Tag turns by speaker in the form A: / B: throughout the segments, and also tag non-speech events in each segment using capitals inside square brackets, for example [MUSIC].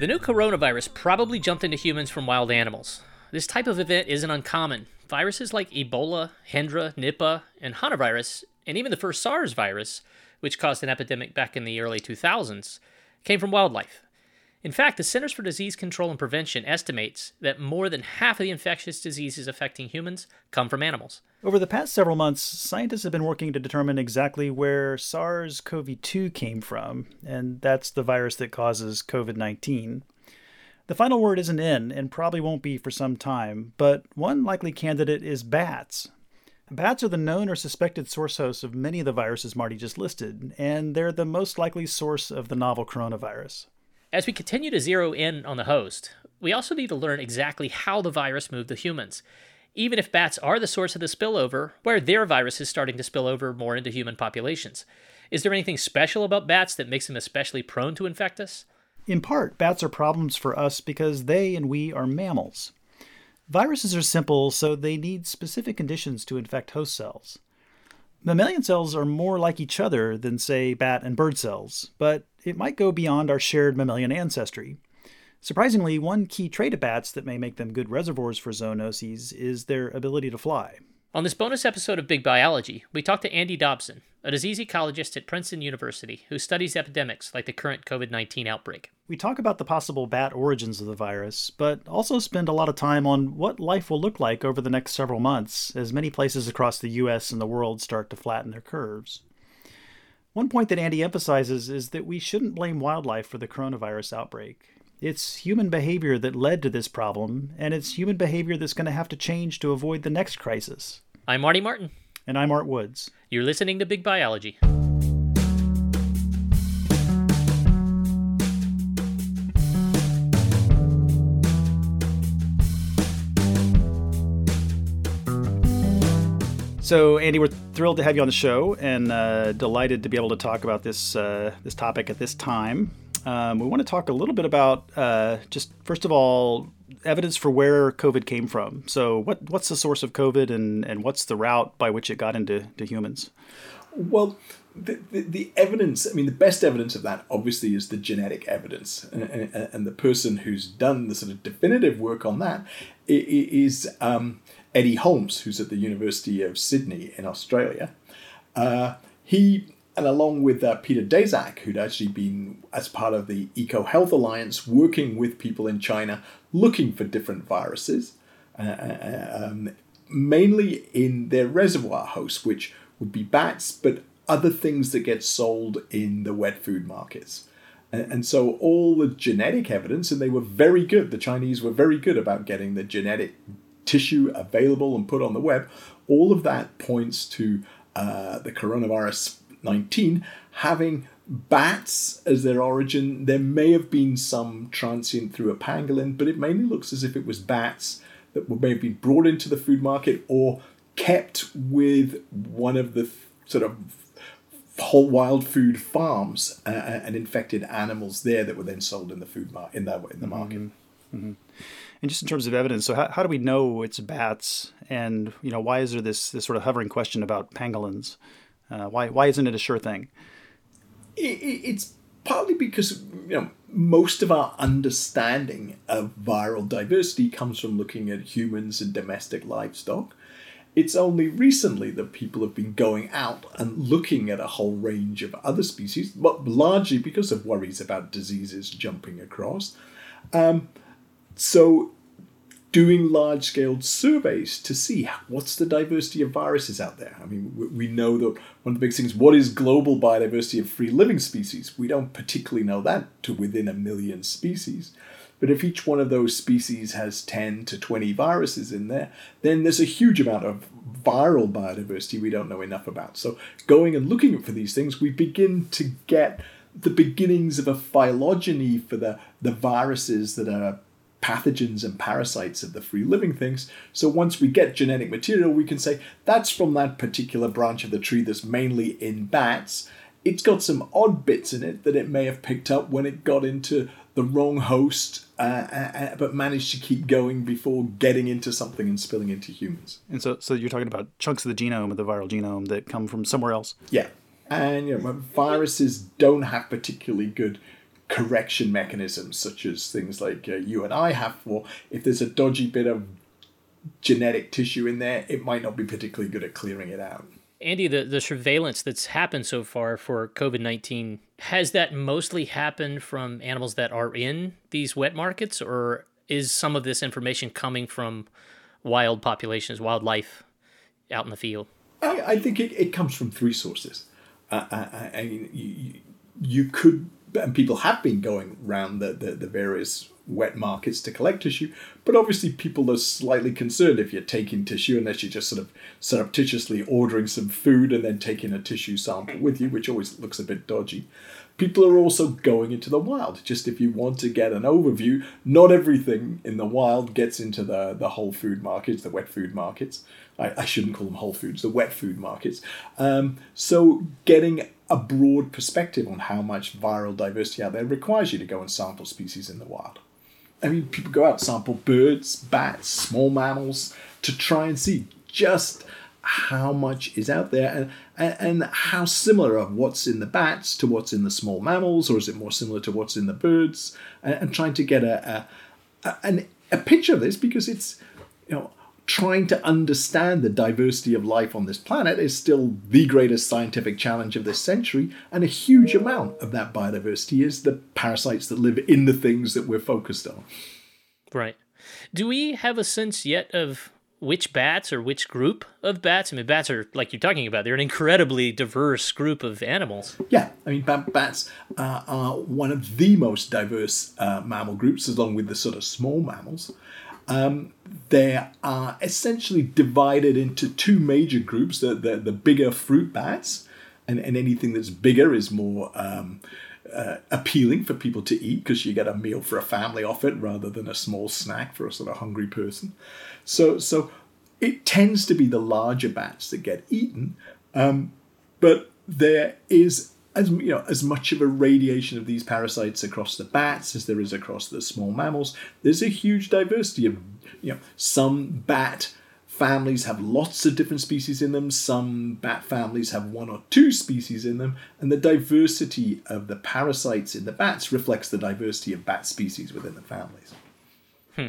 A: The new coronavirus probably jumped into humans from wild animals. This type of event isn't uncommon. Viruses like Ebola, Hendra, Nipah, and Hantavirus, and even the first SARS virus, which caused an epidemic back in the early 2000s, came from wildlife. In fact, the Centers for Disease Control and Prevention estimates that more than half of the infectious diseases affecting humans come from animals.
B: Over the past several months, scientists have been working to determine exactly where SARS CoV 2 came from, and that's the virus that causes COVID 19. The final word isn't in, and probably won't be for some time, but one likely candidate is bats. Bats are the known or suspected source hosts of many of the viruses Marty just listed, and they're the most likely source of the novel coronavirus.
A: As we continue to zero in on the host, we also need to learn exactly how the virus moved to humans. Even if bats are the source of the spillover, where their virus is starting to spill over more into human populations. Is there anything special about bats that makes them especially prone to infect us?
B: In part, bats are problems for us because they and we are mammals. Viruses are simple, so they need specific conditions to infect host cells. Mammalian cells are more like each other than, say, bat and bird cells, but it might go beyond our shared mammalian ancestry. Surprisingly, one key trait of bats that may make them good reservoirs for zoonoses is their ability to fly.
A: On this bonus episode of Big Biology, we talked to Andy Dobson, a disease ecologist at Princeton University who studies epidemics like the current COVID 19 outbreak.
B: We talk about the possible bat origins of the virus, but also spend a lot of time on what life will look like over the next several months as many places across the US and the world start to flatten their curves. One point that Andy emphasizes is that we shouldn't blame wildlife for the coronavirus outbreak. It's human behavior that led to this problem, and it's human behavior that's going to have to change to avoid the next crisis.
A: I'm Marty Martin.
B: And I'm Art Woods.
A: You're listening to Big Biology.
B: So, Andy, we're thrilled to have you on the show, and uh, delighted to be able to talk about this uh, this topic at this time. Um, we want to talk a little bit about uh, just first of all evidence for where COVID came from. So, what what's the source of COVID, and and what's the route by which it got into to humans?
C: Well, the, the, the, evidence, I mean, the best evidence of that obviously is the genetic evidence. And, and, and the person who's done the sort of definitive work on that is um, Eddie Holmes, who's at the University of Sydney in Australia. Uh, he, and along with uh, Peter Daszak, who'd actually been, as part of the Eco Health Alliance, working with people in China looking for different viruses, uh, uh um, mainly in their reservoir hosts, which would be bats, but other things that get sold in the wet food markets. And, and so all the genetic evidence, and they were very good, the Chinese were very good about getting the genetic tissue available and put on the web, all of that points to uh, the coronavirus 19 having bats as their origin. There may have been some transient through a pangolin, but it mainly looks as if it was bats that may have been brought into the food market or kept with one of the sort of whole wild food farms uh, uh, and infected animals there that were then sold in the food mar- in the in the market. Mm-hmm. Mm-hmm.
B: And just in terms of evidence, so how, how do we know it's bats? And you know, why is there this this sort of hovering question about pangolins? Uh, why why isn't it a sure thing?
C: It, it's partly because you know most of our understanding of viral diversity comes from looking at humans and domestic livestock. It's only recently that people have been going out and looking at a whole range of other species, but largely because of worries about diseases jumping across. Um, so, doing large scale surveys to see what's the diversity of viruses out there. I mean, we know that one of the big things what is global biodiversity of free living species? We don't particularly know that to within a million species. But if each one of those species has 10 to 20 viruses in there, then there's a huge amount of viral biodiversity we don't know enough about. So, going and looking for these things, we begin to get the beginnings of a phylogeny for the, the viruses that are pathogens and parasites of the free living things. So once we get genetic material, we can say that's from that particular branch of the tree that's mainly in bats. It's got some odd bits in it that it may have picked up when it got into the wrong host, uh, uh, uh but managed to keep going before getting into something and spilling into humans.
B: And so, so you're talking about chunks of the genome of the viral genome that come from somewhere else.
C: Yeah, and you know, viruses don't have particularly good correction mechanisms, such as things like uh, you and I have for if there's a dodgy bit of genetic tissue in there, it might not be particularly good at clearing it out.
A: Andy, the, the surveillance that's happened so far for COVID 19, has that mostly happened from animals that are in these wet markets, or is some of this information coming from wild populations, wildlife out in the field?
C: I, I think it, it comes from three sources. Uh, I, I, you, you could, and people have been going around the, the, the various wet markets to collect tissue, but obviously people are slightly concerned if you're taking tissue unless you're just sort of surreptitiously ordering some food and then taking a tissue sample with you, which always looks a bit dodgy. People are also going into the wild. Just if you want to get an overview, not everything in the wild gets into the, the whole food markets, the wet food markets. I, I shouldn't call them whole foods, the wet food markets. Um, so getting a broad perspective on how much viral diversity out there requires you to go and sample species in the wild. I mean, people go out sample birds, bats, small mammals to try and see just how much is out there and, and, how similar of what's in the bats to what's in the small mammals, or is it more similar to what's in the birds? And, and trying to get a, a, a, a picture of this because it's, you know, trying to understand the diversity of life on this planet is still the greatest scientific challenge of this century, and a huge amount of that biodiversity is the parasites that live in the things that we're focused on.
A: Right. Do we have a sense yet of which bats or which group of bats? I mean, bats are, like you're talking about, they're an incredibly diverse group of animals.
C: Yeah, I mean, bats uh, are one of the most diverse uh, mammal groups, along with the sort of small mammals. Um, they are essentially divided into two major groups the, the, the bigger fruit bats, and, and anything that's bigger is more um, uh, appealing for people to eat because you get a meal for a family off it rather than a small snack for a sort of hungry person. So, so it tends to be the larger bats that get eaten, um, but there is as you know as much of a radiation of these parasites across the bats as there is across the small mammals there's a huge diversity of you know some bat families have lots of different species in them some bat families have one or two species in them and the diversity of the parasites in the bats reflects the diversity of bat species within the families
A: hmm.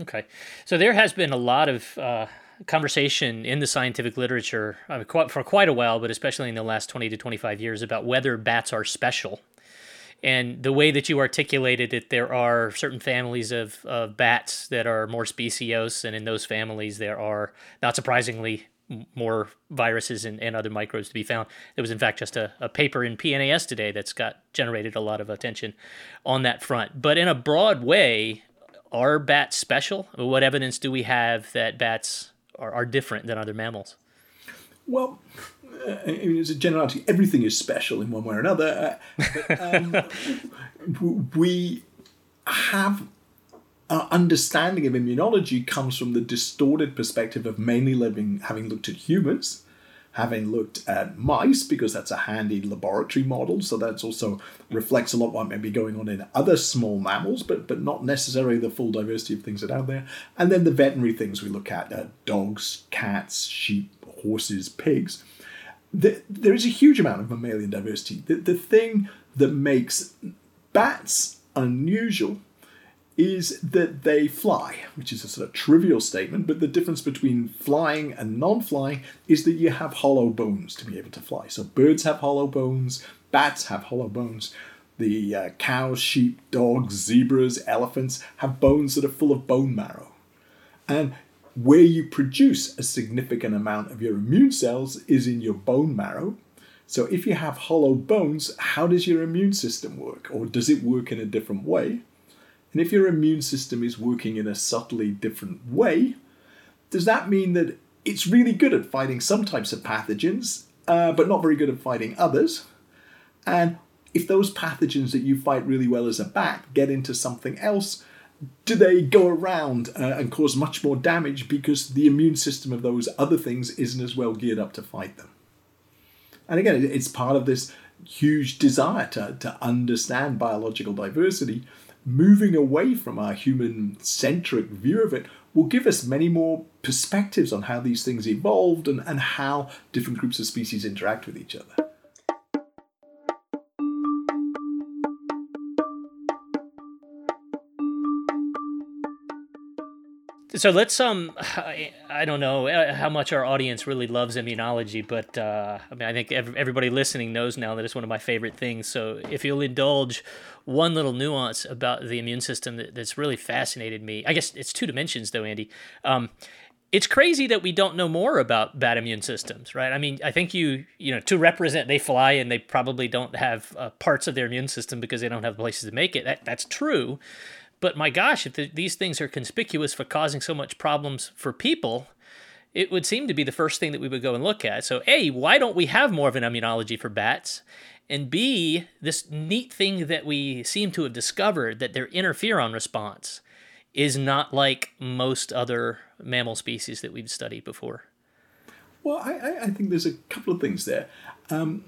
A: okay so there has been a lot of uh conversation in the scientific literature uh, I mean, for quite a while, but especially in the last 20 to 25 years, about whether bats are special. And the way that you articulated it, there are certain families of, of bats that are more speciose, and in those families, there are, not surprisingly, more viruses and, and other microbes to be found. There was, in fact, just a, a paper in PNAS today that's got generated a lot of attention on that front. But in a broad way, are bats special? What evidence do we have that bats are, are different than other mammals?
C: Well, uh, I mean, as a generality, everything is special in one way or another. Uh, but, um, [LAUGHS] we have our understanding of immunology comes from the distorted perspective of mainly living, having looked at humans having looked at mice because that's a handy laboratory model so that's also reflects a lot what may be going on in other small mammals but but not necessarily the full diversity of things that are out there. And then the veterinary things we look at uh, dogs cats sheep horses pigs. The, there is a huge amount of mammalian diversity. The, the thing that makes bats unusual is that they fly, which is a sort of trivial statement, but the difference between flying and non flying is that you have hollow bones to be able to fly. So birds have hollow bones, bats have hollow bones. The uh, cows, sheep, dogs, zebras, elephants have bones that are full of bone marrow. And where you produce a significant amount of your immune cells is in your bone marrow. So if you have hollow bones, how does your immune system work? Or does it work in a different way? And if your immune system is working in a subtly different way, does that mean that it's really good at fighting some types of pathogens, uh, but not very good at fighting others? And if those pathogens that you fight really well as a bat get into something else, do they go around uh, and cause much more damage because the immune system of those other things isn't as well geared up to fight them? And again, it's part of this huge desire to, to understand biological diversity moving away from our human centric view of it will give us many more perspectives on how these things evolved and, and how different groups of species interact with each other.
A: So let's um, I, [SIGHS] I, don't know uh, how much our audience really loves immunology, but uh, I mean I think everybody listening knows now that it's one of my favorite things. So if you'll indulge one little nuance about the immune system that, that's really fascinated me, I guess it's two dimensions though, Andy. Um, it's crazy that we don't know more about bad immune systems, right? I mean, I think you, you know, to represent, they fly and they probably don't have uh, parts of their immune system because they don't have places to make it. That that's true, but my gosh, if the, these things are conspicuous for causing so much problems for people, it would seem to be the first thing that we would go and look at. So, a, why don't we have more of an immunology for bats? And B, this neat thing that we seem to have discovered that their interferon response is not like most other mammal species that we've studied before?
C: Well, I, I think there's a couple of things there. Um,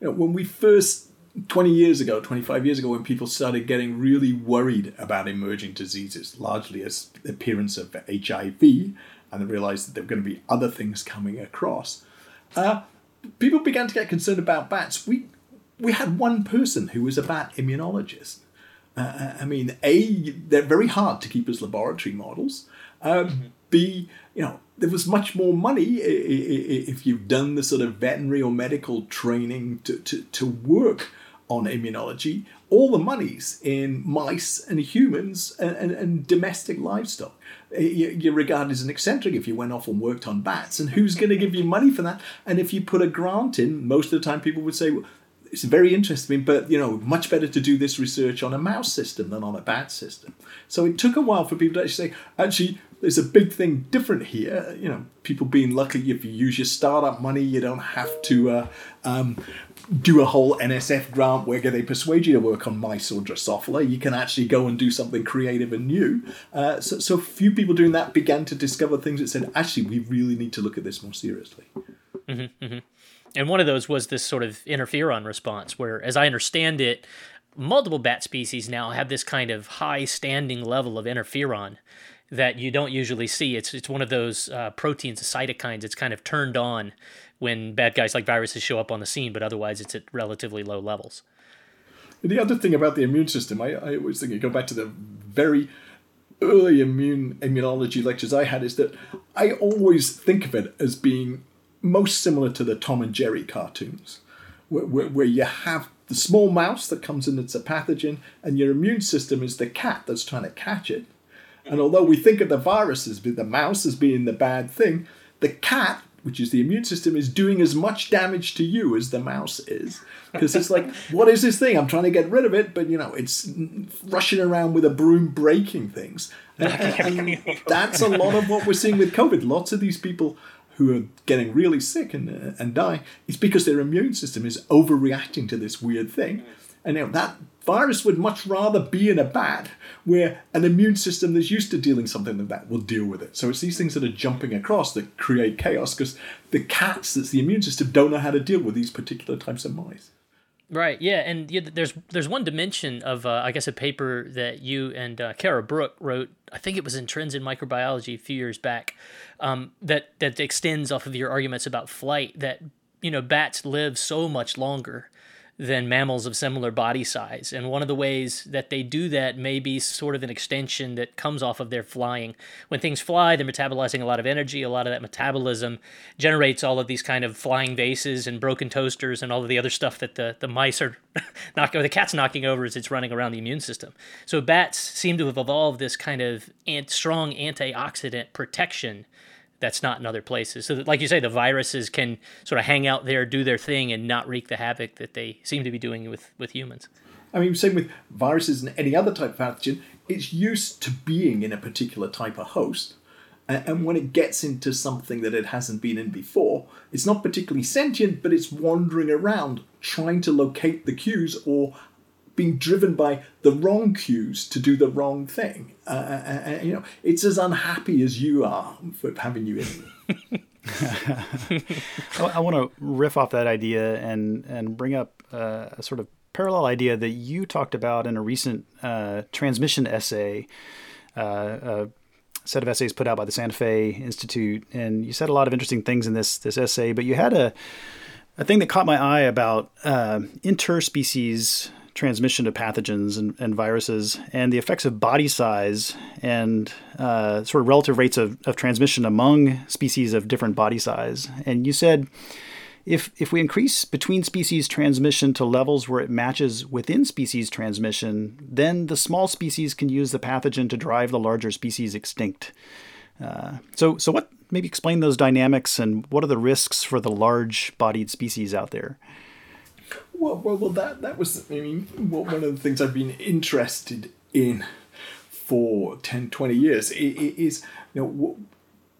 C: you know, when we first, 20 years ago, 25 years ago, when people started getting really worried about emerging diseases, largely as the appearance of HIV, and they realized that there were going to be other things coming across, uh, people began to get concerned about bats. We, we had one person who was a bat immunologist. Uh, I mean, A, they're very hard to keep as laboratory models. Um, mm-hmm. B, you know, there was much more money if you've done the sort of veterinary or medical training to, to, to work on immunology. All the money's in mice and humans and, and, and domestic livestock. You're regarded as an eccentric if you went off and worked on bats. And who's going to give you money for that? And if you put a grant in, most of the time people would say, well, it's very interesting, but you know, much better to do this research on a mouse system than on a bat system. So it took a while for people to actually say, actually, there's a big thing different here. You know, people being lucky if you use your startup money, you don't have to uh, um, do a whole NSF grant where they persuade you to work on mice or Drosophila. You can actually go and do something creative and new. Uh, so, so few people doing that began to discover things that said, actually, we really need to look at this more seriously.
A: Mm-hmm, mm-hmm. And one of those was this sort of interferon response, where, as I understand it, multiple bat species now have this kind of high standing level of interferon that you don't usually see. It's it's one of those uh, proteins, cytokines. It's kind of turned on when bad guys like viruses show up on the scene, but otherwise it's at relatively low levels.
C: The other thing about the immune system, I, I always think, you go back to the very early immune immunology lectures I had, is that I always think of it as being most similar to the Tom and Jerry cartoons, where, where, where you have the small mouse that comes in that's a pathogen, and your immune system is the cat that's trying to catch it. And although we think of the virus as being the mouse as being the bad thing, the cat, which is the immune system, is doing as much damage to you as the mouse is. Because it's like, [LAUGHS] what is this thing? I'm trying to get rid of it, but you know, it's rushing around with a broom breaking things. [LAUGHS] And, and that's a lot of what we're seeing with COVID. Lots of these people who are getting really sick and, uh, and die, it's because their immune system is overreacting to this weird thing. And know, that virus would much rather be in a bat where an immune system that's used to dealing something like that will deal with it. So it's these things that are jumping across that create chaos because the cats that's the immune system don't know how to deal with these particular types of mice.
A: Right. Yeah, and yeah, there's there's one dimension of uh, I guess a paper that you and uh, Kara Brook wrote. I think it was in Trends in Microbiology a few years back. Um, that that extends off of your arguments about flight. That you know bats live so much longer than mammals of similar body size. And one of the ways that they do that may be sort of an extension that comes off of their flying. When things fly, they're metabolizing a lot of energy. A lot of that metabolism generates all of these kind of flying vases and broken toasters and all of the other stuff that the, the mice are [LAUGHS] knocking, or the cat's knocking over as it's running around the immune system. So bats seem to have evolved this kind of ant, strong antioxidant protection that's not in other places. So, that, like you say, the viruses can sort of hang out there, do their thing, and not wreak the havoc that they seem to be doing with, with humans.
C: I mean, same with viruses and any other type of pathogen, it's used to being in a particular type of host. And when it gets into something that it hasn't been in before, it's not particularly sentient, but it's wandering around trying to locate the cues or being driven by the wrong cues to do the wrong thing. Uh, uh, uh, you know, it's as unhappy as you are for having you in. [LAUGHS]
B: I want to riff off that idea and and bring up uh, a sort of parallel idea that you talked about in a recent uh, transmission essay. Uh, set of essays put out by the Santa Fe Institute, and you said a lot of interesting things in this this essay. But you had a a thing that caught my eye about uh, interspecies transmission of pathogens and, and, viruses and the effects of body size and uh, sort of relative rates of, of transmission among species of different body size. And you said if, if we increase between species transmission to levels where it matches within species transmission, then the small species can use the pathogen to drive the larger species extinct. Uh, so, so what? Maybe explain those dynamics and what are the risks for the large-bodied species out there?
C: Well, well, well, that that was, I mean, one of the things I've been interested in for 10, 20 years is, you know,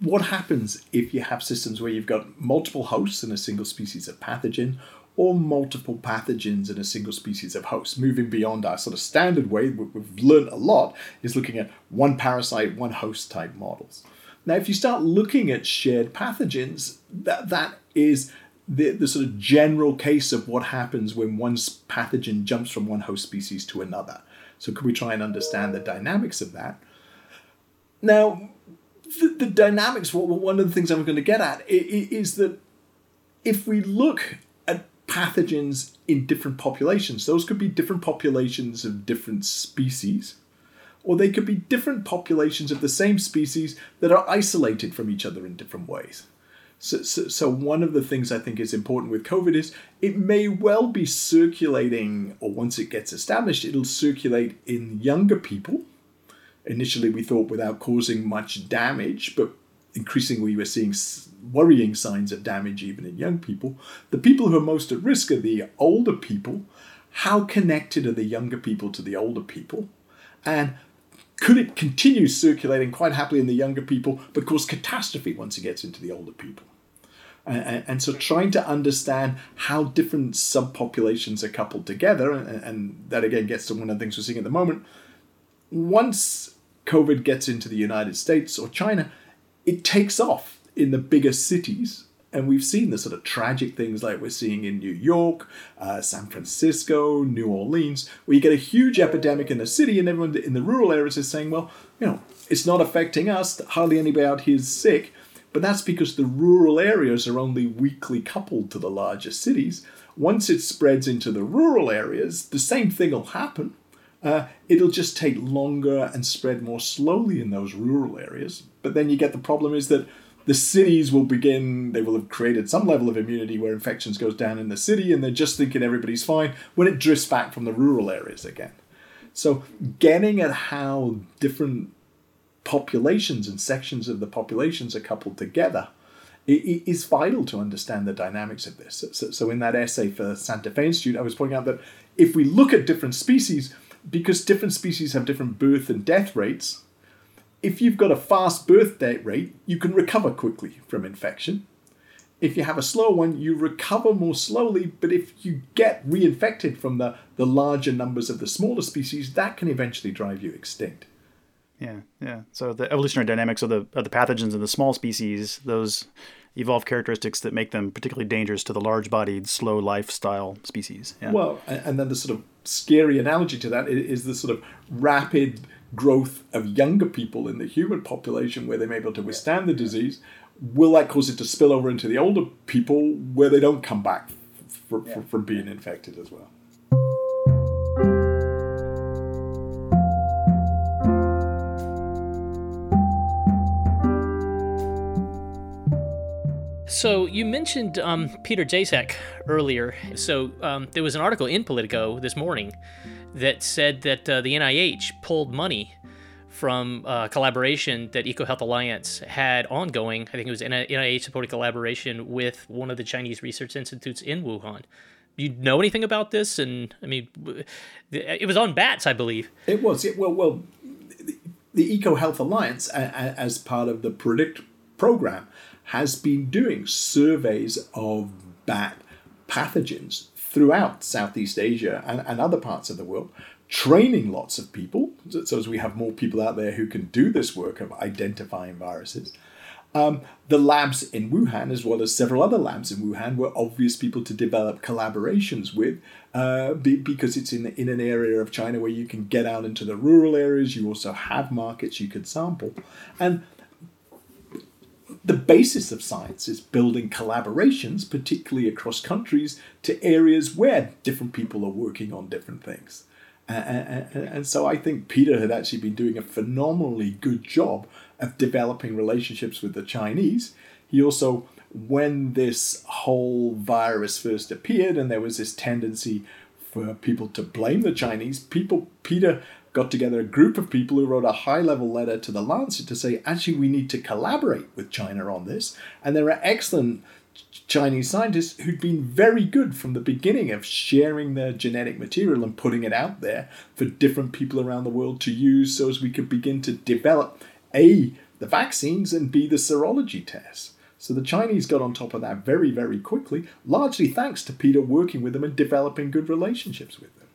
C: what happens if you have systems where you've got multiple hosts in a single species of pathogen or multiple pathogens in a single species of host. Moving beyond our sort of standard way, we've learned a lot, is looking at one parasite, one host type models. Now, if you start looking at shared pathogens, that, that is the, the sort of general case of what happens when one pathogen jumps from one host species to another. So, could we try and understand the dynamics of that? Now, the, the dynamics, one of the things I'm going to get at is that if we look at pathogens in different populations, those could be different populations of different species, or they could be different populations of the same species that are isolated from each other in different ways. So, so, so, one of the things I think is important with COVID is it may well be circulating, or once it gets established, it'll circulate in younger people. Initially, we thought without causing much damage, but increasingly we're seeing worrying signs of damage even in young people. The people who are most at risk are the older people. How connected are the younger people to the older people? And could it continue circulating quite happily in the younger people, but cause catastrophe once it gets into the older people? And, and, so trying to understand how different subpopulations are coupled together, and, and, that again gets to one of the things we're seeing at the moment. Once COVID gets into the United States or China, it takes off in the bigger cities and we've seen the sort of tragic things like we're seeing in New York, uh, San Francisco, New Orleans, where you get a huge epidemic in the city, and everyone in the rural areas is saying, well, you know, it's not affecting us, hardly anybody out here is sick. But that's because the rural areas are only weakly coupled to the larger cities. Once it spreads into the rural areas, the same thing will happen. Uh, it'll just take longer and spread more slowly in those rural areas. But then you get the problem is that the cities will begin, they will have created some level of immunity where infections goes down in the city and they're just thinking everybody's fine when it drifts back from the rural areas again. So getting at how different populations and sections of the populations are coupled together is vital to understand the dynamics of this. So, so, in that essay for Santa Fe Institute, I was pointing out that if we look at different species, because different species have different birth and death rates, if you've got a fast birth date rate, you can recover quickly from infection. If you have a slow one, you recover more slowly, but if you get reinfected from the, the larger numbers of the smaller species, that can eventually drive you extinct.
B: Yeah, yeah. So the evolutionary dynamics of the of the pathogens in the small species, those evolve characteristics that make them particularly dangerous to the large-bodied, slow lifestyle species.
C: Yeah. Well, and then the sort of scary analogy to that is the sort of rapid growth of younger people in the human population where they may be able to withstand the disease, will that cause it to spill over into the older people where they don't come back for, yeah. for, from being infected as well?
A: So you mentioned um, Peter Daszak earlier. So um, there was an article in Politico this morning that said that uh, the NIH pulled money from uh, collaboration that EcoHealth Alliance had ongoing. I think it was an NIH supported collaboration with one of the Chinese research institutes in Wuhan. You know anything about this? And I mean, it was on bats, I believe.
C: It was. well, well, the EcoHealth Alliance, as part of the Predict program, has been doing surveys of bat pathogens throughout Southeast Asia and, and other parts of the world, training lots of people, so as we have more people out there who can do this work of identifying viruses. Um, the labs in Wuhan, as well as several other labs in Wuhan, were obvious people to develop collaborations with uh, be, because it's in, in an area of China where you can get out into the rural areas. You also have markets you could sample. And the basis of science is building collaborations, particularly across countries, to areas where different people are working on different things. And, so I think Peter had actually been doing a phenomenally good job of developing relationships with the Chinese. He also, when this whole virus first appeared and there was this tendency for people to blame the Chinese, people Peter got together a group of people who wrote a high level letter to the Lancet to say, actually, we need to collaborate with China on this. And there are excellent Chinese scientists who'd been very good from the beginning of sharing their genetic material and putting it out there for different people around the world to use so as we could begin to develop A, the vaccines, and B, the serology tests. So the Chinese got on top of that very, very quickly, largely thanks to Peter working with them and developing good relationships with them.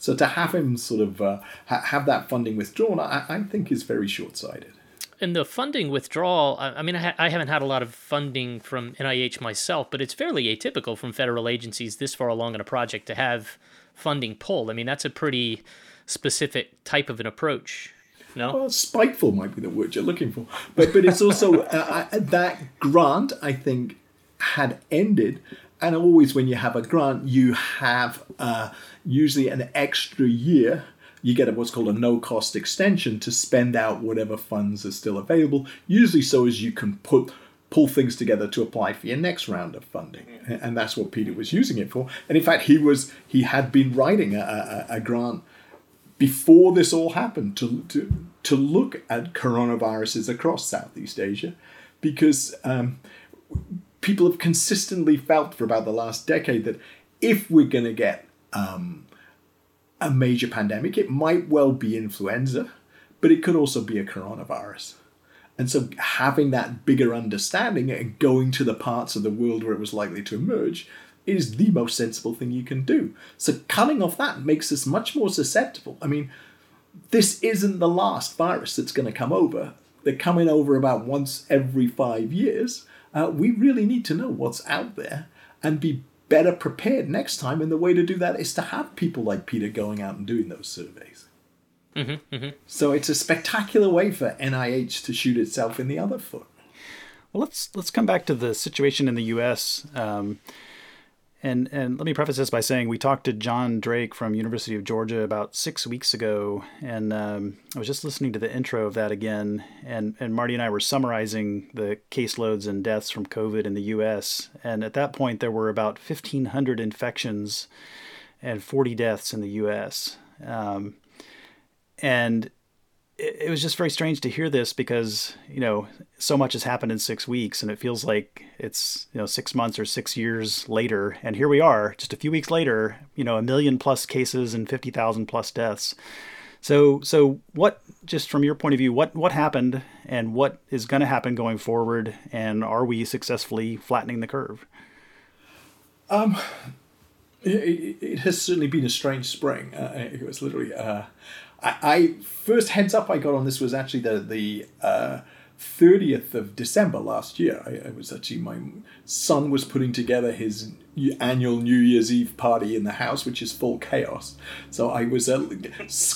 C: So to have him sort of uh, ha- have that funding withdrawn, I, I think is very short sighted
A: and the funding withdrawal, I, mean, I, ha- I, haven't had a lot of funding from NIH myself, but it's fairly atypical from federal agencies this far along in a project to have funding pulled. I mean, that's a pretty specific type of an approach. No,
C: well, spiteful might be the word you're looking for, but but it's also [LAUGHS] uh, that grant I think had ended, and always when you have a grant, you have uh, usually an extra year you get what's called a no cost extension to spend out whatever funds are still available, usually so as you can put pull things together to apply for your next round of funding. And that's what peter was using it for. And in fact he was he had been writing a, a, a grant before this all happened to, to, to look at coronaviruses across southeast asia because um, people have consistently felt for about the last decade that if we're going to get um, a major pandemic. It might well be influenza, but it could also be a coronavirus. And so having that bigger understanding and going to the parts of the world where it was likely to emerge is the most sensible thing you can do. So cutting off that makes us much more susceptible. I mean, this isn't the last virus that's going to come over. They're coming over about once every five years. Uh, we really need to know what's out there and be better prepared next time. And the way to do that is to have people like Peter going out and doing those surveys. Mm-hmm, mm-hmm. So it's a spectacular way for NIH to shoot itself in the other foot.
B: Well, let's let's come back to the situation in the U.S. Um, and and let me preface this by saying we talked to John Drake from University of Georgia about six weeks ago, and um, I was just listening to the intro of that again, and and Marty and I were summarizing the caseloads and deaths from COVID in the U.S. And at that point, there were about 1,500 infections and 40 deaths in the U.S. Um, and it, it was just very strange to hear this because you know so much has happened in six weeks and it feels like it's you know six months or six years later. And here we are just a few weeks later you know a million plus cases and 50,000 plus deaths. So so what just from your point of view what what happened and what is going to happen going forward? And are we successfully flattening the curve?
C: Um it, it has certainly been a strange spring. Uh, it was literally uh, I, I, first heads up I got on this was actually the the uh, 30th of December last year. I, I, was actually my son was putting together his annual New Year's Eve party in the house, which is full chaos. So I was uh,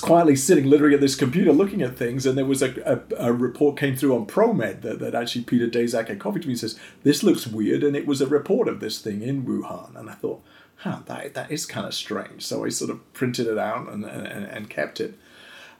C: quietly sitting literally at this computer looking at things, and there was a, a, a report came through on ProMed that, that actually Peter Daszak had copied to me and says, This looks weird. And it was a report of this thing in Wuhan. And I thought, huh, that, that is kind of strange. So I sort of printed it out and, and, and kept it.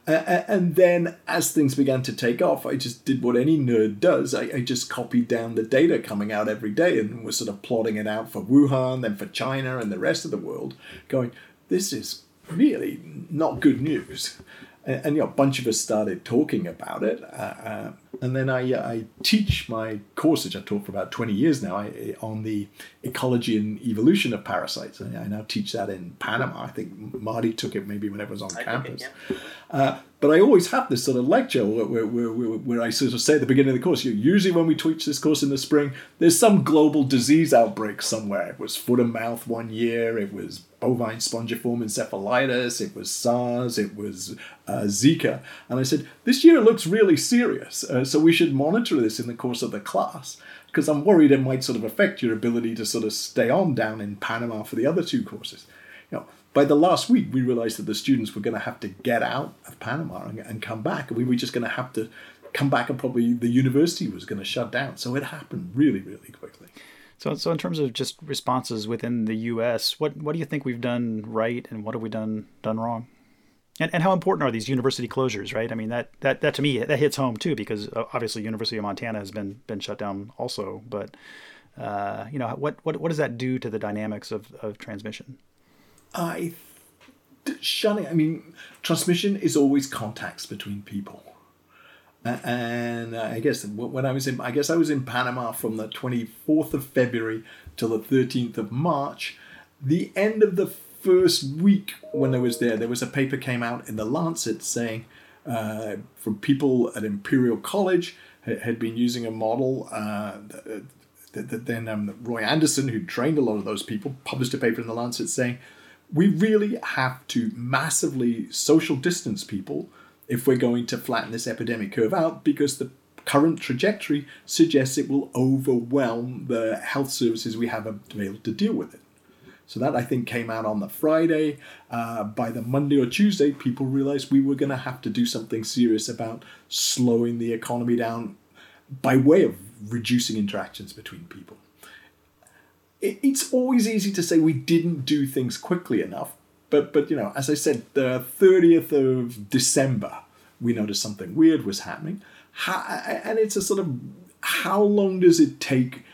C: And then as things began to take off, I just did what any nerd does. I, I, just copied down the data coming out every day and was sort of plotting it out for Wuhan, then for China and the rest of the world, going, this is really not good news. And, and you know, a bunch of us started talking about it. Uh, uh, and then I, uh, I teach my course, which I've taught for about 20 years now, I, on the ecology and evolution of parasites. I, I now teach that in Panama. I think Marty took it maybe when it was on I campus. It, yeah. uh, but I always have this sort of lecture where, where, where, where, I sort of say at the beginning of the course, usually when we teach this course in the spring, there's some global disease outbreak somewhere. It was foot and mouth one year, it was bovine spongiform encephalitis, it was SARS, it was uh, Zika. And I said, this year looks really serious, uh, so we should monitor this in the course of the class because I'm worried it might sort of affect your ability to sort of stay on down in Panama for the other two courses. You know, by the last week, we realized that the students were going to have to get out of Panama and, and come back, we were just going to have to come back and probably the university was going to shut down. So it happened really, really quickly.
B: So, so in terms of just responses within the U.S., what what do you think we've done right, and what have we done done wrong? And, and how important are these university closures? Right. I mean that, that that to me that hits home too because uh, obviously University of Montana has been been shut down also. But uh, you know what what what does that do to the dynamics of, of transmission?
C: I shunning. I mean, transmission is always contacts between people and I guess when I was in, I guess I was in Panama from the 24th of February till the 13th of March. The end of the first week when I was there, there was a paper came out in the Lancet saying uh, from people at Imperial College had been using a model uh, that, that, then um, Roy Anderson, who trained a lot of those people, published a paper in the Lancet saying we really have to massively social distance people if we're going to flatten this epidemic curve out because the current trajectory suggests it will overwhelm the health services we have to be able to deal with it. So that I think came out on the Friday. Uh, by the Monday or Tuesday, people realized we were going to have to do something serious about slowing the economy down by way of reducing interactions between people. It's always easy to say we didn't do things quickly enough but but you know, as I said, the thirtieth of December, we noticed something weird was happening. How, and it's a sort of how long does it take?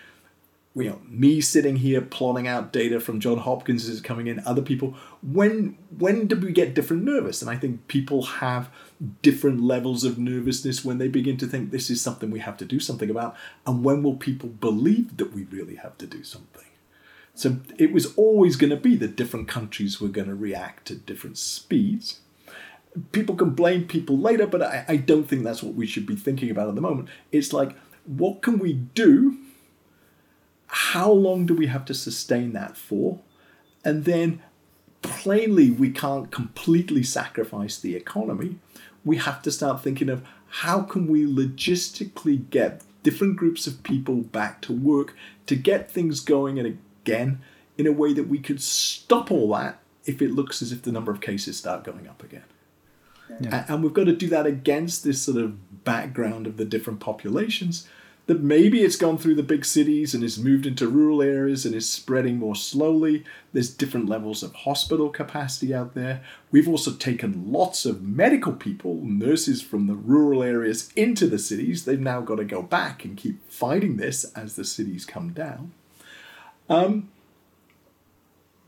C: You know, me sitting here plotting out data from John Hopkins is coming in, other people. When when do we get different nervous? And I think people have different levels of nervousness when they begin to think this is something we have to do something about. And when will people believe that we really have to do something? So it was always going to be that different countries were going to react at different speeds. People can blame people later, but I, I don't think that's what we should be thinking about at the moment. It's like, what can we do? How long do we have to sustain that for? And then, plainly, we can't completely sacrifice the economy. We have to start thinking of how can we logistically get different groups of people back to work to get things going in a again in a way that we could stop all that if it looks as if the number of cases start going up again. Yeah. And we've got to do that against this sort of background of the different populations. That maybe it's gone through the big cities and has moved into rural areas and is spreading more slowly. There's different levels of hospital capacity out there. We've also taken lots of medical people, nurses from the rural areas into the cities. They've now got to go back and keep fighting this as the cities come down. Um,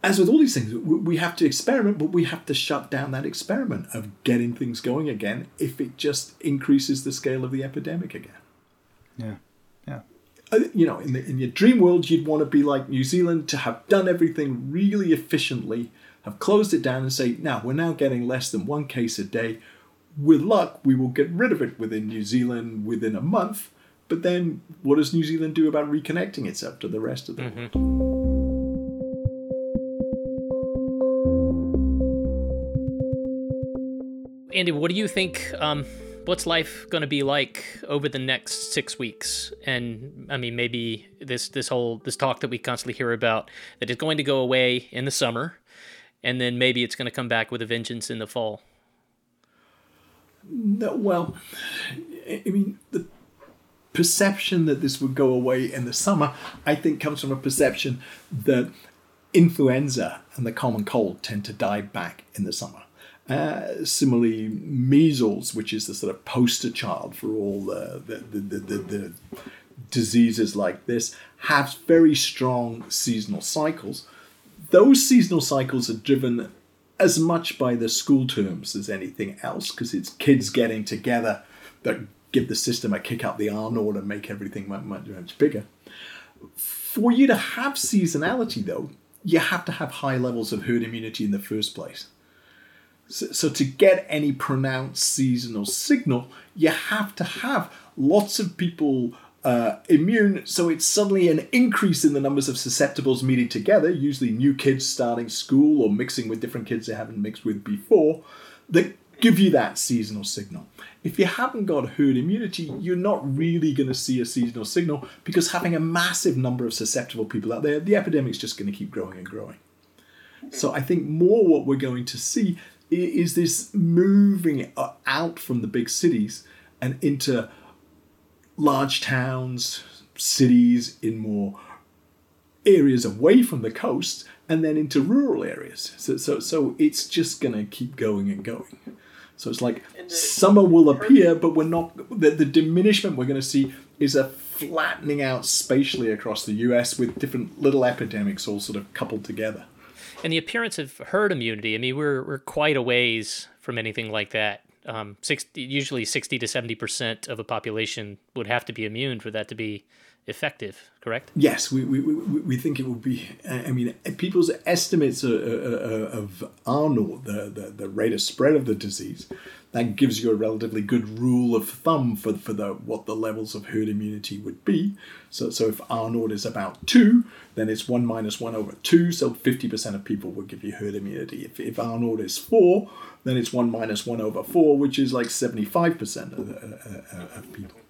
C: as with all these things, we have to experiment, but we have to shut down that experiment of getting things going again if it just increases the scale of the epidemic again.
B: Yeah, yeah.
C: Uh, you know, in, the, in your dream world, you'd want to be like New Zealand to have done everything really efficiently, have closed it down, and say, now we're now getting less than one case a day. With luck, we will get rid of it within New Zealand within a month but then, what does New Zealand do about reconnecting itself to the rest of the mm-hmm. world?
A: Andy, what do you think? Um, what's life going to be like over the next six weeks? And I mean, maybe this this whole this talk that we constantly hear about that is going to go away in the summer, and then maybe it's going to come back with a vengeance in the fall.
C: No, well, I mean, the perception that this would go away in the summer, I think, comes from a perception that influenza and the common cold tend to die back in the summer. Uh, similarly, measles, which is the sort of poster child for all the, the, the, the, the diseases like this, have very strong seasonal cycles. Those seasonal cycles are driven as much by the school terms as anything else because it's kids getting together that give the system a kick up the arm and make everything much, much, much bigger. For you to have seasonality, though, you have to have high levels of herd immunity in the first place. So, so, to get any pronounced seasonal signal, you have to have lots of people uh, immune. So it's suddenly an increase in the numbers of susceptibles meeting together, usually new kids starting school or mixing with different kids they haven't mixed with before, that give you that seasonal signal. If you haven't got herd immunity, you're not really going to see a seasonal signal because having a massive number of susceptible people out there, the epidemic's just going to keep growing and growing. So I think more what we're going to see is this moving out from the big cities and into large towns, cities, in more areas away from the coast, and then into rural areas. So, so, so it's just going to keep going and going. So it's like summer will appear, but we're not. The, the diminishment we're going to see is a flattening out spatially across the US with different little epidemics all sort of coupled together.
A: And the appearance of herd immunity, I mean, we're, we're quite a ways from anything like that. Um, 60, usually 60 to 70% of a population would have to be immune for that to be effective, correct?
C: Yes, we, we, we, we think it will be. I mean, people's estimates of, R naught, the, the, the rate of spread of the disease, that gives you a relatively good rule of thumb for, for the what the levels of herd immunity would be. So, so if R naught is about 2, then it's 1 minus 1 over 2, so 50% of people will give you herd immunity. If, if R naught is 4, then it's 1 minus 1 over 4, which is like 75% of, uh, of people.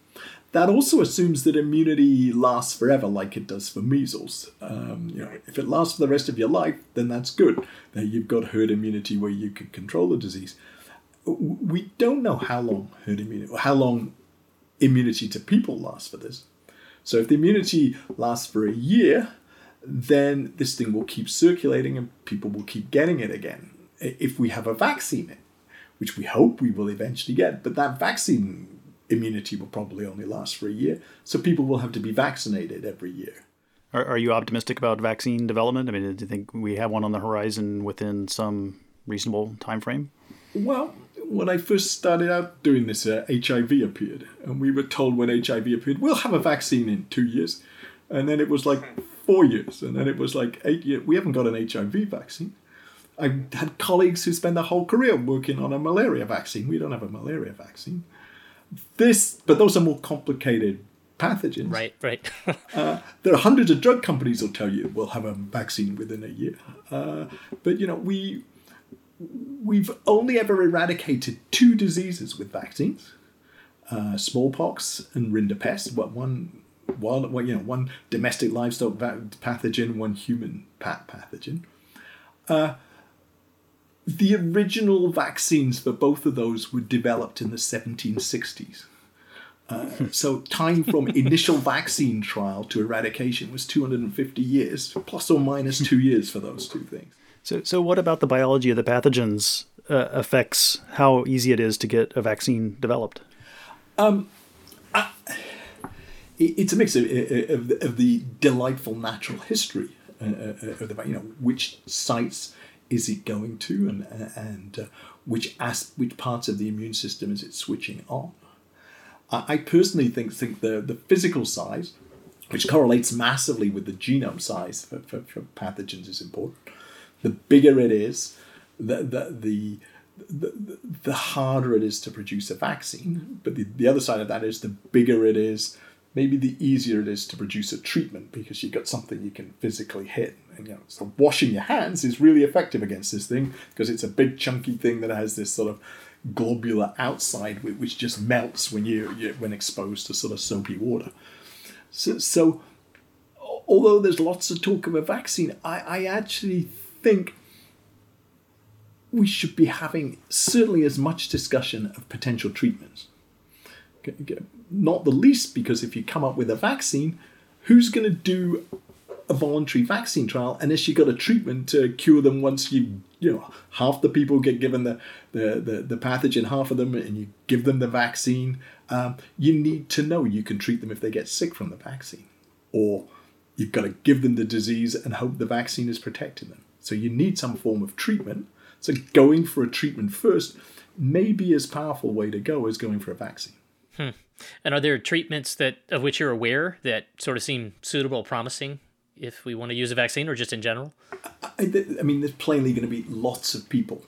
C: That also assumes that immunity lasts forever, like it does for measles. Um, you know, if it lasts for the rest of your life, then that's good. Then you've got herd immunity where you can control the disease. We don't know how long herd immunity, how long immunity to people lasts for this. So if the immunity lasts for a year, then this thing will keep circulating and people will keep getting it again. If we have a vaccine, which we hope we will eventually get, but that vaccine immunity will probably only last for a year. So people will have to be vaccinated every year.
B: Are, are you optimistic about vaccine development? I mean, do you think we have one on the horizon within some reasonable time frame?
C: Well, when I first started out doing this, uh, HIV appeared, and we were told when HIV appeared, we'll have a vaccine in two years, and then it was like four years, and then it was like eight years. We haven't got an HIV vaccine. I had colleagues who spend their whole career working on a malaria vaccine. We don't have a malaria vaccine. This, but those are more complicated pathogens.
A: Right, right. [LAUGHS]
C: uh, there are hundreds of drug companies will tell you we'll have a vaccine within a year. Uh, but you know, we we've only ever eradicated two diseases with vaccines: uh, smallpox and rinderpest. What one, wild, well, you know, one domestic livestock pathogen, one human pathogen. The original vaccines for both of those were developed in the 1760s. Uh, [LAUGHS] so time from initial vaccine trial to eradication was 250 years, plus or minus two years for those two things.
B: So, so what about the biology of the pathogens uh, affects how easy it is to get a vaccine developed?
C: Um, I, it's a mix of, of, of, the delightful natural history uh, uh of the, you know, which sites is it going to, and and uh, which as which parts of the immune system is it switching on? I, I personally think think the the physical size, which correlates massively with the genome size for, for, for pathogens, is important. The bigger it is, the the, the the, the harder it is to produce a vaccine. But the, the other side of that is the bigger it is, maybe the easier it is to produce a treatment because you've got something you can physically hit. And, you know, so washing your hands is really effective against this thing because it's a big chunky thing that has this sort of globular outside which just melts when you, you when exposed to sort of soapy water. So, so although there's lots of talk of a vaccine, I, I actually think we should be having certainly as much discussion of potential treatments not the least because if you come up with a vaccine, who's going to do a voluntary vaccine trial unless you've got a treatment to cure them once you you know half the people get given the the, the, the pathogen half of them and you give them the vaccine um, you need to know you can treat them if they get sick from the vaccine. Or you've got to give them the disease and hope the vaccine is protecting them. So you need some form of treatment. So going for a treatment first may be as powerful way to go as going for a vaccine.
A: Hmm. And are there treatments that of which you're aware that sort of seem suitable, promising, if we want to use a vaccine, or just in general?
C: I, I mean, there's plainly going to be lots of people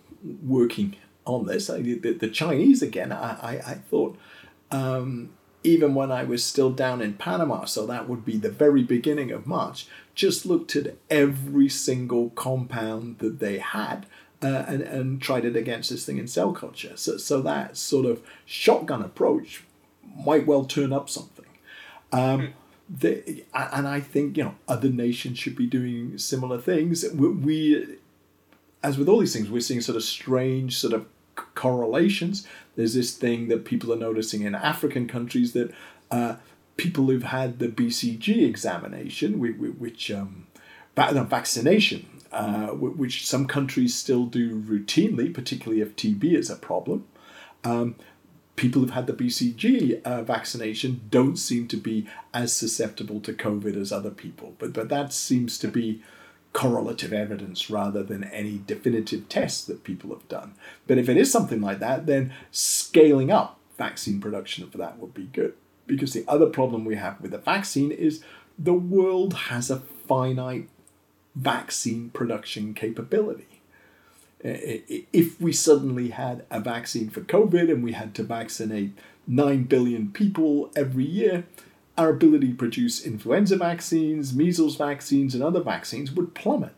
C: working on this. I, the, the, Chinese again. I, I, I thought. Um, even when I was still down in Panama, so that would be the very beginning of March, just looked at every single compound that they had uh, and, and tried it against this thing in cell culture. So, so that sort of shotgun approach might well turn up something. Um, and I think you know other nations should be doing similar things. We, we, as with all these things, we're seeing sort of strange sort of correlations. There's this thing that people are noticing in African countries that uh, people who've had the BCG examination, which um, vaccination, uh, which some countries still do routinely, particularly if TB is a problem. Um, people who've had the BCG uh, vaccination don't seem to be as susceptible to COVID as other people, but but that seems to be correlative evidence rather than any definitive tests that people have done. But if it is something like that, then scaling up vaccine production for that would be good. Because the other problem we have with the vaccine is the world has a finite vaccine production capability. If we suddenly had a vaccine for COVID and we had to vaccinate 9 billion people every year, our ability to produce influenza vaccines, measles vaccines, and other vaccines would plummet.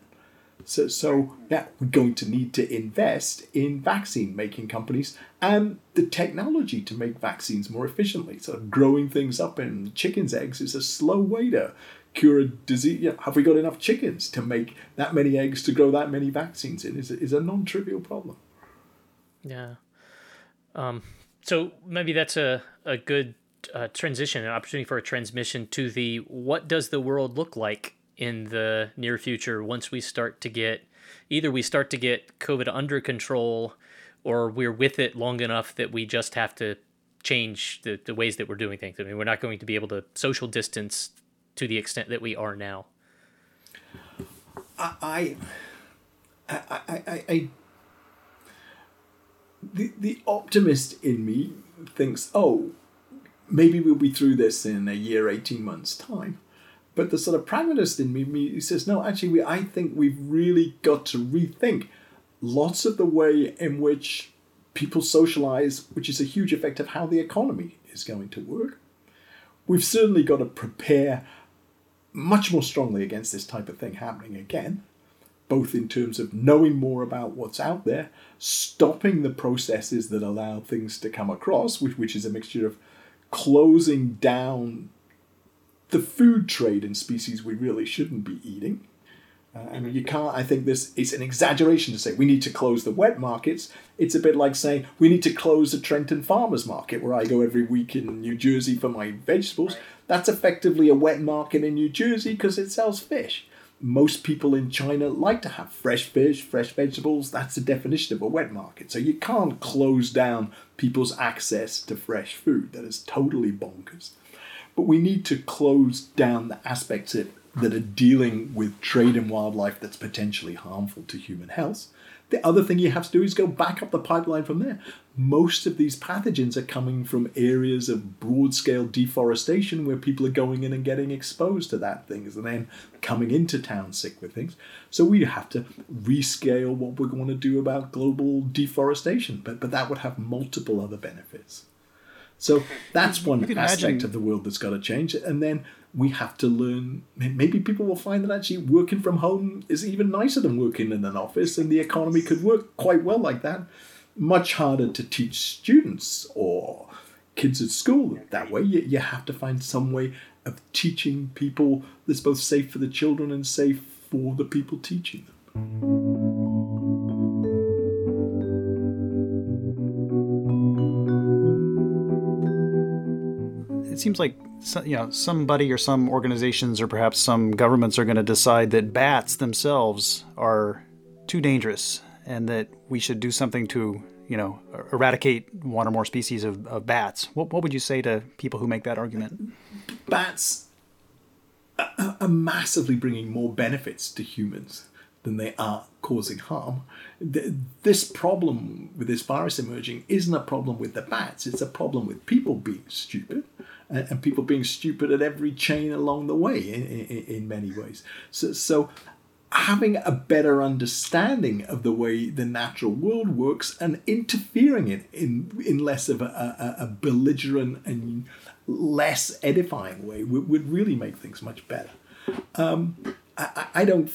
C: So, so we're going to need to invest in vaccine making companies and the technology to make vaccines more efficiently. So, growing things up in chickens' eggs is a slow way to cure a disease. Know, have we got enough chickens to make that many eggs to grow that many vaccines in? Is is a non trivial problem.
A: Yeah. Um, so maybe that's a, a good uh, transition, an opportunity for a transmission to the what does the world look like in the near future once we start to get either we start to get COVID under control or we're with it long enough that we just have to change the, the ways that we're doing things. I mean, we're not going to be able to social distance to the extent that we are now.
C: I, I, I, I, I the, the optimist in me thinks, oh, maybe we'll be through this in a year, 18 months' time. But the sort of pragmatist in me, me says, no, actually, we, I think we've really got to rethink lots of the way in which people socialize, which is a huge effect of how the economy is going to work. We've certainly got to prepare much more strongly against this type of thing happening again, both in terms of knowing more about what's out there, stopping the processes that allow things to come across, which, which is a mixture of closing down the food trade in species we really shouldn't be eating. Uh, I mean, you can't. I think this is an exaggeration to say we need to close the wet markets. It's a bit like saying we need to close the Trenton Farmers Market, where I go every week in New Jersey for my vegetables. That's effectively a wet market in New Jersey because it sells fish. Most people in China like to have fresh fish, fresh vegetables. That's the definition of a wet market. So you can't close down people's access to fresh food. That is totally bonkers. But we need to close down the aspects that, are dealing with trade in wildlife that's potentially harmful to human health. The other thing you have to do is go back up the pipeline from there. Most of these pathogens are coming from areas of broad scale deforestation where people are going in and getting exposed to that things and then coming into town sick with things. So we have to rescale what we're going to do about global deforestation, but, but that would have multiple other benefits. So that's one aspect imagine. of the world that's got to change. And then we have to learn. Maybe people will find that actually working from home is even nicer than working in an office, and the economy could work quite well like that. Much harder to teach students or kids at school that way. You, you have to find some way of teaching people that's both safe for the children and safe for the people teaching them.
B: it seems like you know somebody or some organizations or perhaps some governments are going to decide that bats themselves are too dangerous and that we should do something to you know er, eradicate one or more species of, of bats. What, what would you say to people who make that argument?
C: Bats are massively bringing more benefits to humans than they are causing harm. This problem with this virus emerging isn't a problem with the bats, it's a problem with people being stupid and, people being stupid at every chain along the way in, in, in many ways. So, so having a better understanding of the way the natural world works and interfering in in, in less of a, a, a belligerent and less edifying way would, would really make things much better. Um, I, I, don't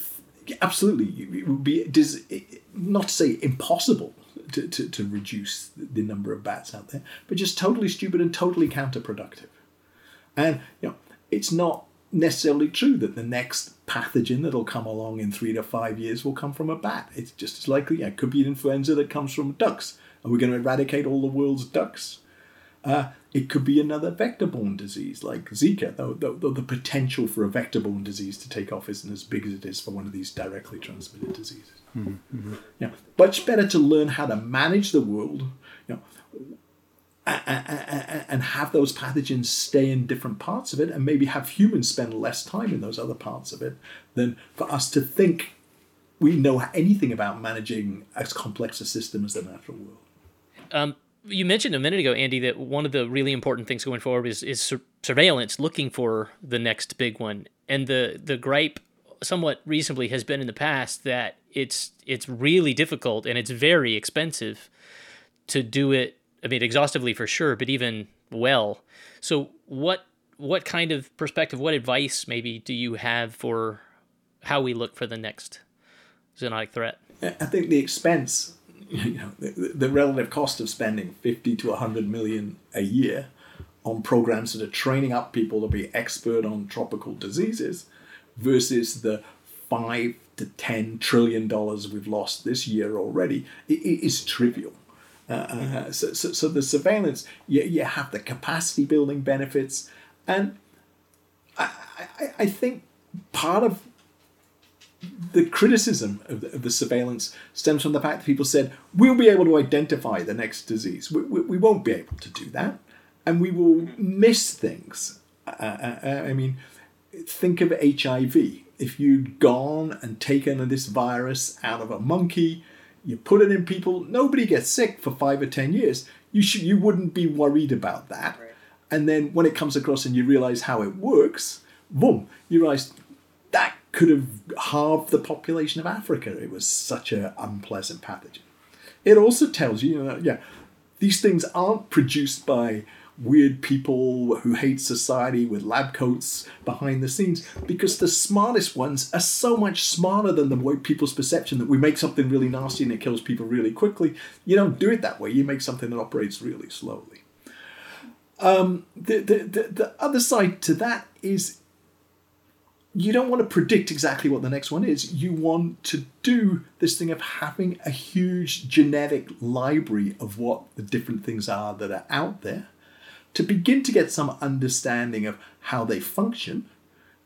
C: absolutely it would be does not to say impossible to, to, to reduce the number of bats out there, but just totally stupid and totally counterproductive. And you know, it's not necessarily true that the next pathogen that'll come along in three to five years will come from a bat. It's just as likely, yeah, it could be an influenza that comes from ducks. Are we going to eradicate all the world's ducks? Uh, it could be another vector-borne disease like Zika, though, though, though, the potential for a vector-borne disease to take off isn't as big as it is for one of these directly transmitted diseases. Mm-hmm. You know, much better to learn how to manage the world, you know, and have those pathogens stay in different parts of it, and maybe have humans spend less time in those other parts of it, than for us to think we know anything about managing as complex a system as the natural world.
A: Um, you mentioned a minute ago, Andy, that one of the really important things going forward is, is sur- surveillance, looking for the next big one. And the the gripe, somewhat reasonably, has been in the past that it's it's really difficult and it's very expensive to do it I mean, exhaustively for sure, but even well. So, what what kind of perspective, what advice maybe do you have for how we look for the next zoonotic threat?
C: I think the expense, [LAUGHS] you know, the, the relative cost of spending fifty to hundred million a year on programs that are training up people to be expert on tropical diseases, versus the five to ten trillion dollars we've lost this year already, is trivial. Uh, mm-hmm. so, so, so, the surveillance, you, you have the capacity building benefits. And I, I, I think part of the criticism of the, of the, surveillance stems from the fact that people said, we'll be able to identify the next disease. We, we, we won't be able to do that. And we will miss things. Uh, uh, uh I mean, think of HIV. If you'd gone and taken this virus out of a monkey, you put it in people, nobody gets sick for five or ten years. You should you wouldn't be worried about that. Right. And then when it comes across and you realize how it works, boom, you realize that could have halved the population of Africa. It was such an unpleasant pathogen. It also tells you, you know, yeah, these things aren't produced by weird people who hate society with lab coats behind the scenes because the smartest ones are so much smarter than the way people's perception that we make something really nasty and it kills people really quickly. You don't do it that way. You make something that operates really slowly. Um, the, the, the, the other side to that is you don't want to predict exactly what the next one is. You want to do this thing of having a huge genetic library of what the different things are that are out there to begin to get some understanding of how they function.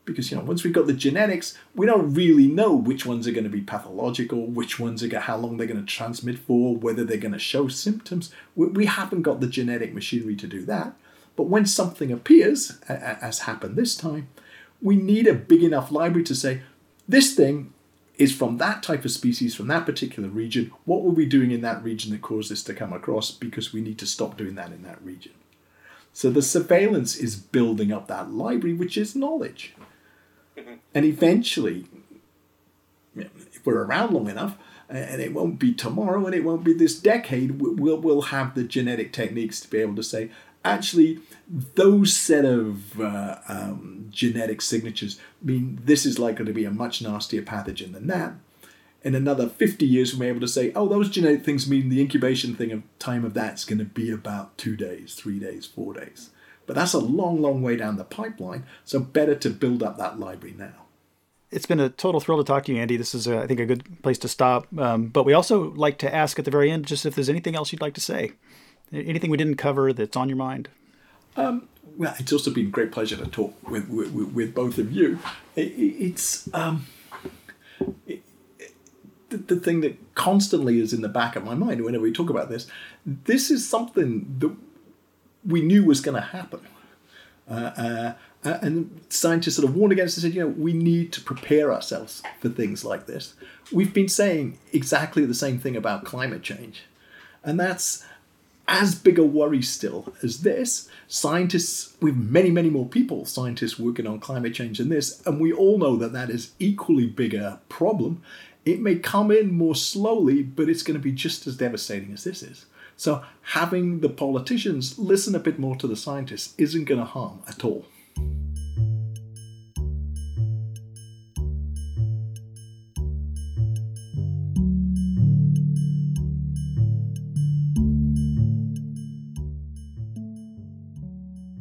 C: Because you know, once we've got the genetics, we don't really know which ones are going to be pathological, which ones are going, how long they're going to transmit for, whether they're going to show symptoms. We, we haven't got the genetic machinery to do that. But when something appears, as happened this time, we need a big enough library to say, this thing is from that type of species, from that particular region. What were we doing in that region that caused this to come across? Because we need to stop doing that in that region. So the surveillance is building up that library, which is knowledge. Mm-hmm. [LAUGHS] And eventually, if we're around long enough, and it won't be tomorrow and it won't be this decade, we'll, we'll have the genetic techniques to be able to say, actually, those set of uh, um, genetic signatures mean this is likely to be a much nastier pathogen than that in another 50 years, we may be able to say, oh, those genetic things mean the incubation thing of time of that's going to be about two days, three days, four days. But that's a long, long way down the pipeline. So better to build up that library now.
B: It's been a total thrill to talk to you, Andy. This is, uh, I think, a good place to stop. Um, but we also like to ask at the very end just if there's anything else you'd like to say, anything we didn't cover that's on your mind.
C: Um, well, it's also been a great pleasure to talk with with, with both of you. It, it's um, it, the, the thing that constantly is in the back of my mind whenever we talk about this. This is something that we knew was going to happen. Uh, uh, uh, and scientists sort of warned against it said, you know, we need to prepare ourselves for things like this. We've been saying exactly the same thing about climate change. And that's as big a worry still as this. Scientists, with many, many more people, scientists working on climate change than this, and we all know that that is equally bigger problem. It may come in more slowly, but it's going to be just as devastating as this is. So, having the politicians listen a bit more to the scientists isn't going to harm at all.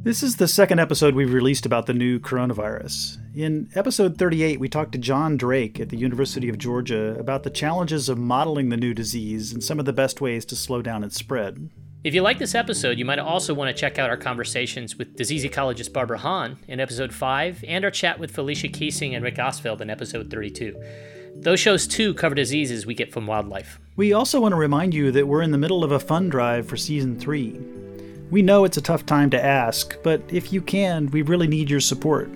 B: This is the second episode we've released about the new coronavirus. In episode 38, we talked to John Drake at the University of Georgia about the challenges of modeling the new disease and some of the best ways to slow down its spread.
A: If you like this episode, you might also want to check out our conversations with disease ecologist Barbara Han in episode 5 and our chat with Felicia Keesing and Rick Ostfeld in episode 32. Those shows too cover diseases we get from wildlife.
B: We also want to remind you that we're in the middle of a fund drive for season 3. We know it's a tough time to ask, but if you can, we really need your support.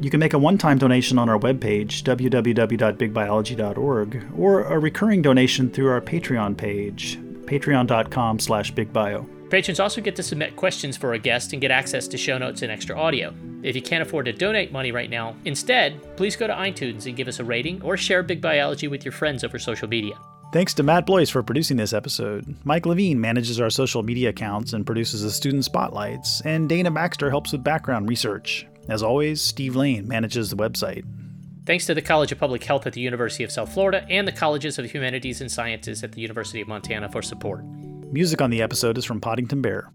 B: You can make a one time donation on our webpage, www.bigbiology.org, or a recurring donation through our Patreon page, patreon.com slash bigbio.
A: Patrons also get to submit questions for a guest and get access to show notes and extra audio. If you can't afford to donate money right now, instead, please go to iTunes and give us a rating or share Big Biology with your friends over social media.
B: Thanks to Matt Blois for producing this episode. Mike Levine manages our social media accounts and produces the student spotlights, and Dana Baxter helps with background research. As always, Steve Lane manages the website.
A: Thanks to the College of Public Health at the University of South Florida and the Colleges of Humanities and Sciences at the University of Montana for support.
B: Music on the episode is from Poddington Bear.